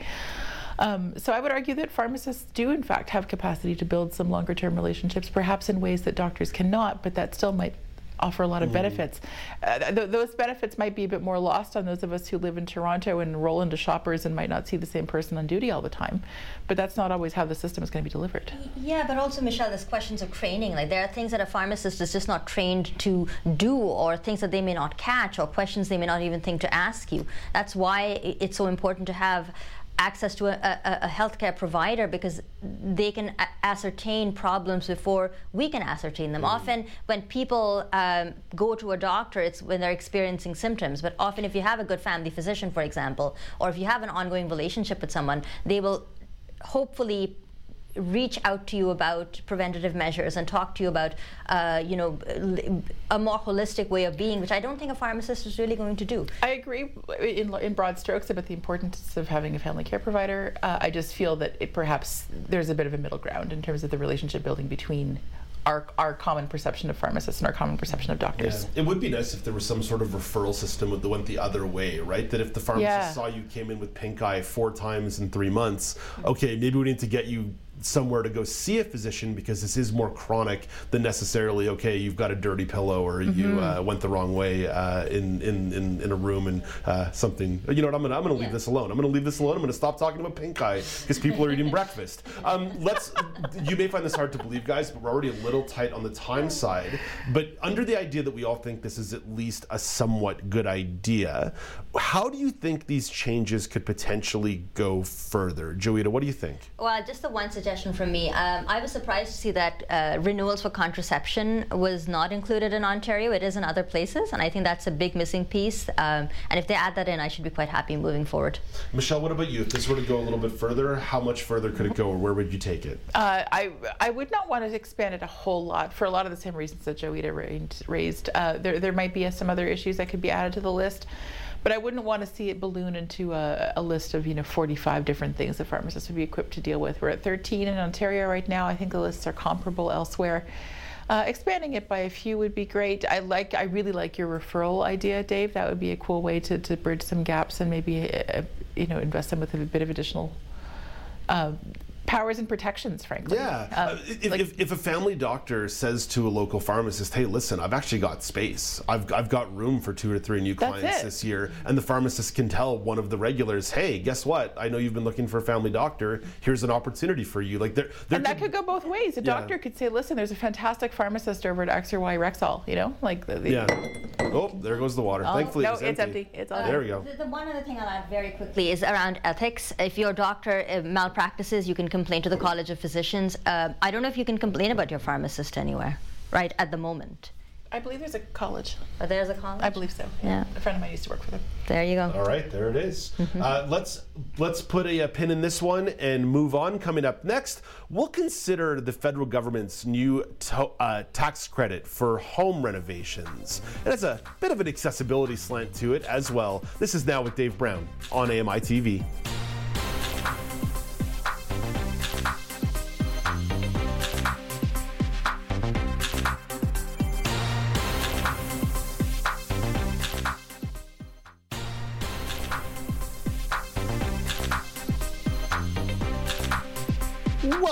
Um, so I would argue that pharmacists do, in fact, have capacity to build some longer term relationships, perhaps in ways that doctors cannot, but that still might offer a lot of mm. benefits. Uh, th- those benefits might be a bit more lost on those of us who live in Toronto and roll into shoppers and might not see the same person on duty all the time. But that's not always how the system is going to be delivered. Yeah, but also, Michelle, there's questions of training. Like there are things that a pharmacist is just not trained to do, or things that they may not catch, or questions they may not even think to ask you. That's why it's so important to have access to a, a, a, healthcare provider because they can a- ascertain problems before we can ascertain them. Mm. Often, when people um, go to a doctor, it's when they're experiencing symptoms. But often, if you have a good family physician, for example, or if you have an ongoing relationship with someone, they will hopefully reach out to you about preventative measures and talk to you about, uh, you know, a more holistic way of being, which I don't think a pharmacist is really going to do. I agree in, in broad strokes about the importance of having a family care provider. Uh, I just feel that it perhaps there's a bit of a middle ground in terms of the relationship building between our, our common perception of pharmacists and our common perception of doctors. Yeah. It would be nice if there was some sort of referral system that went the other way, right? That if the pharmacist yeah. saw you came in with pink eye four times in three months, okay, maybe we need to get you somewhere to go see a physician because this is more chronic than necessarily okay you've got a dirty pillow or mm-hmm. you uh, went the wrong way uh, in, in, in, in, a room and uh, something you know what I'm gonna I'm gonna leave this alone. I'm gonna leave this alone. I'm gonna stop talking about pink eye because people are eating breakfast. Um, let's you may find this hard to believe guys but we're already a little tight on the time side. But under the idea that we all think this is at least a somewhat good idea how do you think these changes could potentially go further? Joeita what do you think? Well just the one suggestion suggestion from me. Um, I was surprised to see that uh, renewals for contraception was not included in Ontario. It is in other places, and I think that's a big missing piece. Um, and if they add that in, I should be quite happy moving forward. Michelle, what about you? If this were to go a little bit further, how much further could it go, or where would you take it? Uh, I I would not want to expand it a whole lot for a lot of the same reasons that Joeita raised. Uh, there there might be some other issues that could be added to the list. But I wouldn't want to see it balloon into a, a, list of you know 45 different things that pharmacists would be equipped to deal with. We're at 13 in Ontario right now. I think the lists are comparable elsewhere. Uh, expanding it by a few would be great. I like, I really like your referral idea, Dave. That would be a cool way to, to bridge some gaps and maybe, uh, you know, invest them with a bit of additional uh, powers and protections, frankly. Yeah. Um, uh, if, like, if, if, a family doctor says to a local pharmacist, hey, listen, I've actually got space, I've, I've got room for two or three new clients this year, and the pharmacist can tell one of the regulars, hey, guess what? I know you've been looking for a family doctor. Here's an opportunity for you. Like, there, there and that could, go both ways. A yeah. doctor could say, listen, there's a fantastic pharmacist over at X or Y Rexall, you know? Like, the, the yeah. Oh, there goes the water. Oh, Thankfully, no, it's, it's empty. empty. It's all uh, there we go. The, the, one other thing I'll add very quickly is around ethics. If your doctor uh, malpractices, you can complain to the College of Physicians. Uh, I don't know if you can complain about your pharmacist anywhere, right, at the moment. I believe there's a college. Oh, there's a college. I believe so. Yeah. A friend of mine used to work for them. There you go. All right, there it is. Mm-hmm. Uh, let's let's put a, a, pin in this one and move on. Coming up next, we'll consider the federal government's new to, uh, tax credit for home renovations. It has a bit of an accessibility slant to it as well. This is now with Dave Brown on AMI TV.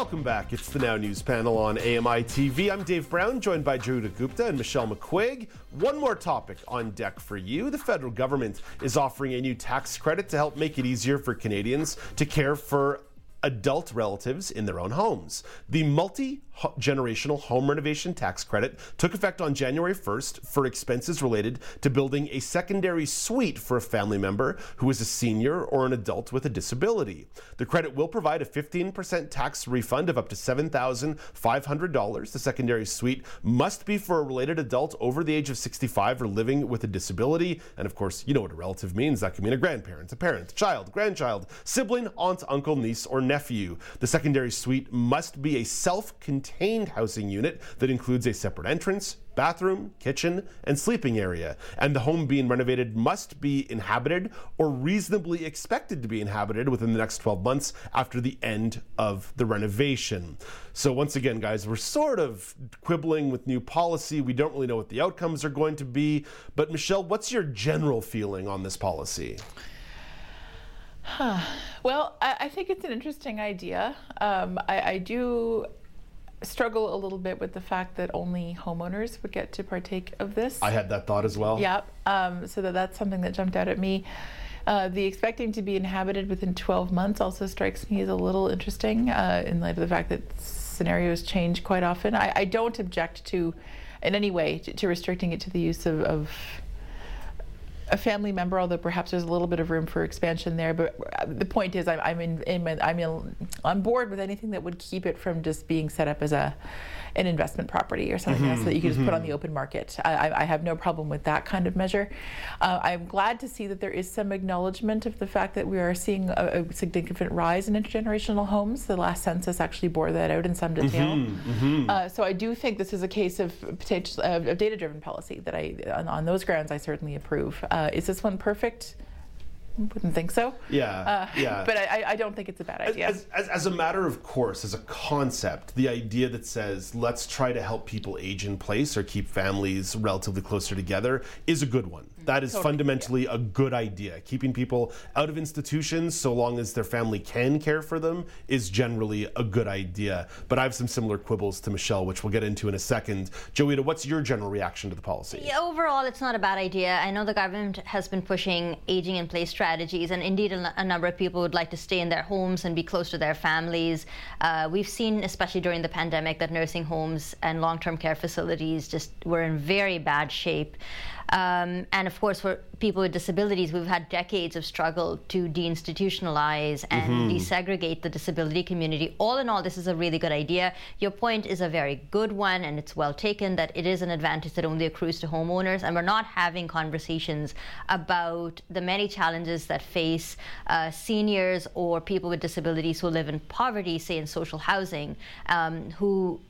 Welcome back. It's the Now News panel on AMI TV. I'm Dave Brown, joined by Joeita Gupta and Michelle McQuigge. One more topic on deck for you. The federal government is offering a new tax credit to help make it easier for Canadians to care for adult relatives in their own homes. The multi generational home renovation tax credit took effect on January 1st for expenses related to building a secondary suite for a family member who is a senior or an adult with a disability. The credit will provide a 15% tax refund of up to $7,500. The secondary suite must be for a related adult over the age of 65 or living with a disability. And of course, you know what a relative means. That can mean a grandparent, a parent, child, grandchild, sibling, aunt, uncle, niece, or nephew. The secondary suite must be a self contained housing unit that includes a separate entrance, bathroom, kitchen, and sleeping area. And the home being renovated must be inhabited or reasonably expected to be inhabited within the next 12 months after the end of the renovation. So, once again, guys, we're sort of quibbling with new policy. We don't really know what the outcomes are going to be. But, Michelle, what's your general feeling on this policy? Huh. Well, I, I, think it's an interesting idea. Um, I, I, do struggle a little bit with the fact that only homeowners would get to partake of this. I had that thought as well. Yeah. Um, so that that's something that jumped out at me. Uh, the expecting to be inhabited within 12 months also strikes me as a little interesting uh, in light of the fact that scenarios change quite often. I, I don't object to, in any way, to, to, restricting it to the use of, of a family member, although perhaps there's a little bit of room for expansion there. But uh, the point is, I'm, I'm in, in I'm in, on board with anything that would keep it from just being set up as a an investment property or something mm-hmm, else that you can mm-hmm. just put on the mm-hmm. open market. I, I, have no problem with that kind of measure. Uh, I'm glad to see that there is some acknowledgement of the fact that we are seeing a, a, significant rise in intergenerational homes. The last census actually bore that out in some detail. Mm-hmm, mm-hmm. uh, so I do think this is a case of potential of data-driven policy that I, on, on, those grounds, I certainly approve. Uh, is this one perfect? Wouldn't think so. Yeah, uh, yeah. But I, I, don't think it's a bad idea. As, as, as, a matter of course, as a concept, the idea that says let's try to help people age in place or keep families relatively closer together is a good one. That is totally, fundamentally yeah. a good idea. Keeping people out of institutions so long as their family can care for them is generally a good idea. But I have some similar quibbles to Michelle, which we'll get into in a second. Joeita, what's your general reaction to the policy? Yeah, overall, it's not a bad idea. I know the government has been pushing aging in place strategies, and indeed, a, a number of people would like to stay in their homes and be close to their families. Uh, we've seen, especially during the pandemic, that nursing homes and long term care facilities just were in very bad shape. Um, and of course, for people with disabilities, we've had decades of struggle to deinstitutionalize and mm-hmm. desegregate the disability community. All in all, this is a really good idea. Your point is a very good one, and it's well taken that it is an advantage that only accrues to homeowners. And we're not having conversations about the many challenges that face uh, seniors or people with disabilities who live in poverty, say in social housing, um, who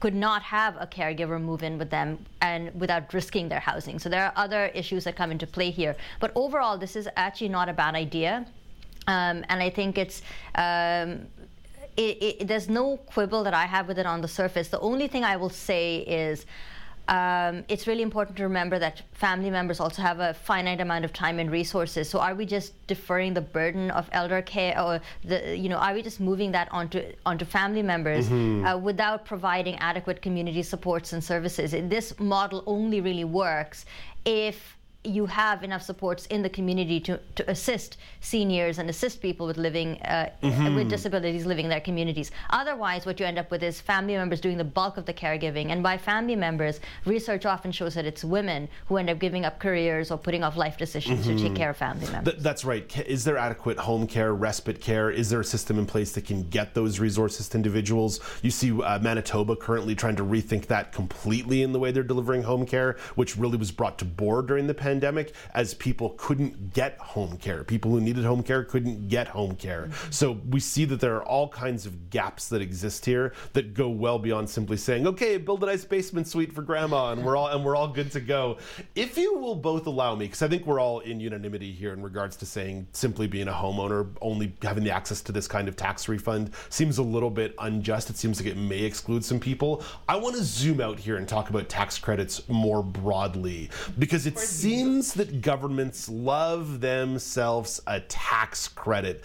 could not have a caregiver move in with them and without risking their housing. So there are other issues that come into play here. But overall, this is actually not a bad idea. Um, and I think it's um, it, it, there's no quibble that I have with it on the surface. The only thing I will say is um, it's really important to remember that family members also have a finite amount of time and resources. So are we just deferring the burden of elder care, or the you know, are we just moving that onto onto family members mm-hmm. uh, without providing adequate community supports and services? This model only really works if you have enough supports in the community to, to assist seniors and assist people with living uh, mm-hmm. with disabilities living in their communities. Otherwise, what you end up with is family members doing the bulk of the caregiving, and by family members, research often shows that it's women who end up giving up careers or putting off life decisions mm-hmm. to take mm-hmm. care of family members. Th- that's right. Is there adequate home care, respite care? Is there a system in place that can get those resources to individuals? You see uh, Manitoba currently trying to rethink that completely in the way they're delivering home care, which really was brought to board during the pandemic pandemic as people couldn't get home care. People who needed home care couldn't get home care. Mm-hmm. So we see that there are all kinds of gaps that exist here that go well beyond simply saying, "Okay, build a nice basement suite for grandma and we're all and we're all good to go." If you will both allow me because I think we're all in unanimity here in regards to saying simply being a homeowner only having the access to this kind of tax refund seems a little bit unjust. It seems like it may exclude some people. I want to zoom out here and talk about tax credits more broadly because it seems seems that governments love themselves a tax credit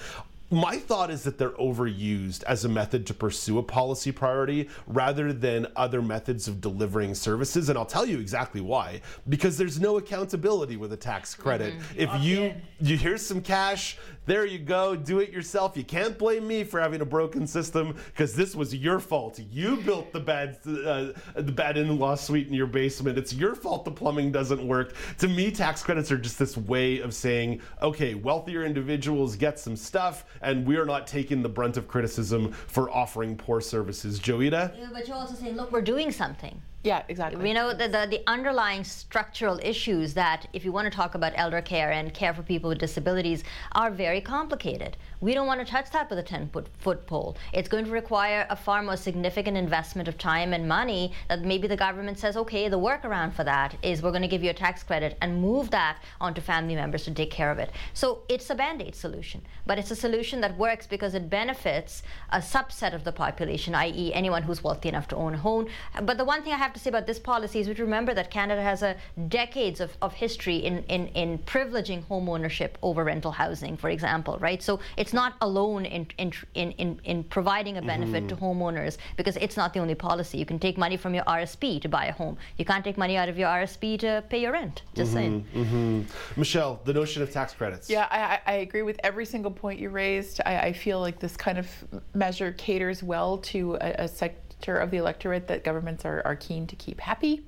my thought is that they're overused as a method to pursue a policy priority rather than other methods of delivering services. And I'll tell you exactly why. Because there's no accountability with a tax credit. Mm-hmm. If you you here's some cash, there you go, do it yourself. You can't blame me for having a broken system because this was your fault. You built the bad uh, the bad in-law suite in your basement. It's your fault the plumbing doesn't work. To me, tax credits are just this way of saying, okay, wealthier individuals get some stuff, and we are not taking the brunt of criticism for offering poor services. Joeita? But you're also saying, look, we're doing something. Yeah, exactly. We know the, the, the underlying structural issues that, if you want to talk about elder care and care for people with disabilities, are very complicated. We don't want to touch that with a 10 foot, foot pole. It's going to require a far more significant investment of time and money that maybe the government says, okay, the workaround for that is we're going to give you a tax credit and move that onto family members to take care of it. So it's a band aid solution, but it's a solution that works because it benefits a subset of the population, i.e., anyone who's wealthy enough to own a home. But the one thing I have to say about this policy is we remember that Canada has a decades of, of history in, in, in privileging home ownership over rental housing, for example, right? So it's not alone in, in, in, in providing a benefit mm-hmm. to homeowners because it's not the only policy. You can take money from your RSP to buy a home. You can't take money out of your RSP to pay your rent. Just mm-hmm. saying. Mm-hmm. Michelle, the notion of tax credits. Yeah, I, I agree with every single point you raised. I, I feel like this kind of measure caters well to a, a sector of the electorate that governments are, are keen to keep happy.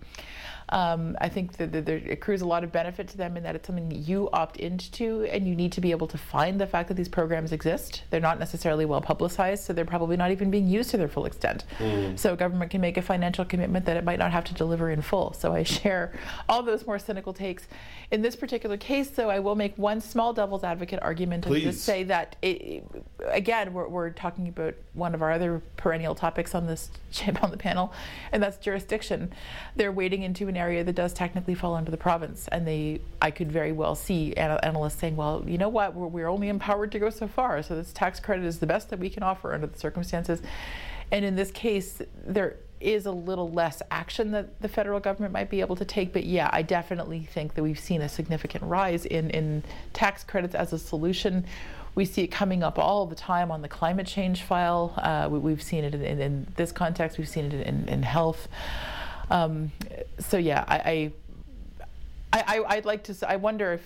Um, I think that, that there accrues a lot of benefit to them in that it's something that you opt into, and you need to be able to find the fact that these programs exist. They're not necessarily well publicized, so they're probably not even being used to their full extent. Mm. So government can make a financial commitment that it might not have to deliver in full. So I share all those more cynical takes. In this particular case, though, I will make one small devil's advocate argument Please. and just say that, it, again, we're, we're talking about one of our other perennial topics on this on the panel, and that's jurisdiction. They're wading into an area that does technically fall under the province, and they, I could very well see analysts saying, well, you know what, we're, we're only empowered to go so far, so this tax credit is the best that we can offer under the circumstances. And in this case, there is a little less action that the federal government might be able to take. But yeah, I definitely think that we've seen a significant rise in, in tax credits as a solution. We see it coming up all the time on the climate change file. Uh, we, have seen it in, in, in, this context, we've seen it in, in health. Um, so yeah, I, I, I, I'd like to, I wonder if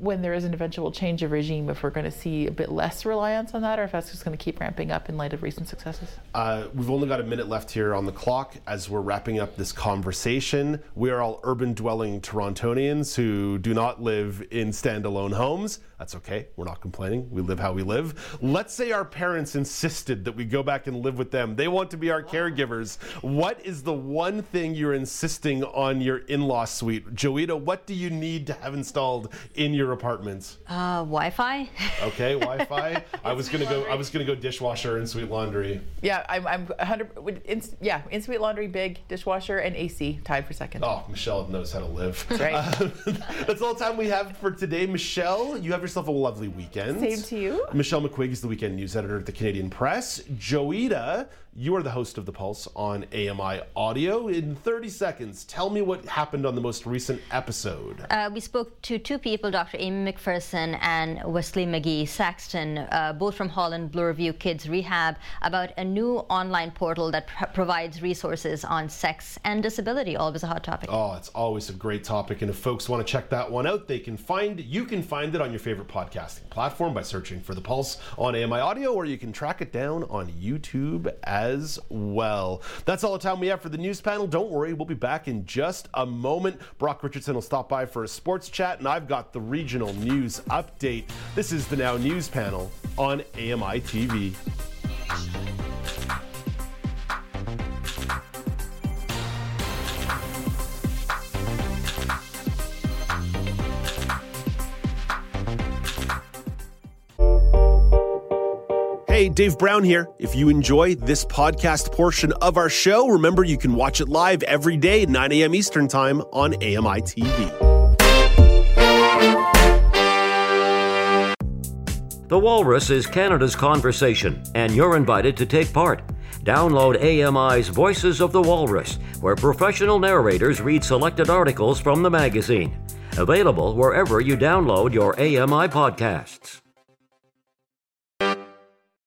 when there is an eventual change of regime, if we're going to see a bit less reliance on that, or if that's just going to keep ramping up in light of recent successes? Uh, we've only got a minute left here on the clock as we're wrapping up this conversation. We are all urban dwelling Torontonians who do not live in standalone homes. That's okay. We're not complaining. We live how we live. Let's say our parents insisted that we go back and live with them. They want to be our caregivers. What is the one thing you're insisting on your in law suite? Joeita, what do you need to have installed in your apartments? Uh, Wi-Fi. Okay, Wi-Fi. I was gonna go. I was gonna go dishwasher and suite laundry. Yeah, I'm. I'm 100. In, yeah, in suite laundry, big dishwasher and AC tied for second. Oh, Michelle knows how to live. That's right. Uh, that's all the time we have for today. Michelle, you have yourself a lovely weekend. Same to you. Michelle McQuigge is the weekend news editor at the Canadian Press. Joeita you are the host of The Pulse on AMI Audio. In 30 seconds, tell me what happened on the most recent episode. Uh, we spoke to two people, Dr. Amy McPherson and Wesley McGee Saxton, uh, both from Holland Bloorview Kids Rehab, about a new online portal that pr- provides resources on sex and disability. Always a hot topic. Oh, it's always a great topic. And if folks want to check that one out, they can find you can find it on your favorite podcasting platform by searching for The Pulse on AMI Audio, or you can track it down on YouTube as as well. That's all the time we have for the news panel. Don't worry, we'll be back in just a moment. Brock Richardson will stop by for a sports chat, and I've got the regional news update. This is the Now News panel on AMI TV. Hey, Dave Brown here. If you enjoy this podcast portion of our show, remember you can watch it live every day at 9 a.m. Eastern Time on AMI TV. The Walrus is Canada's conversation, and you're invited to take part. Download AMI's Voices of the Walrus, where professional narrators read selected articles from the magazine. Available wherever you download your AMI podcasts.